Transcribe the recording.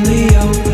Leo.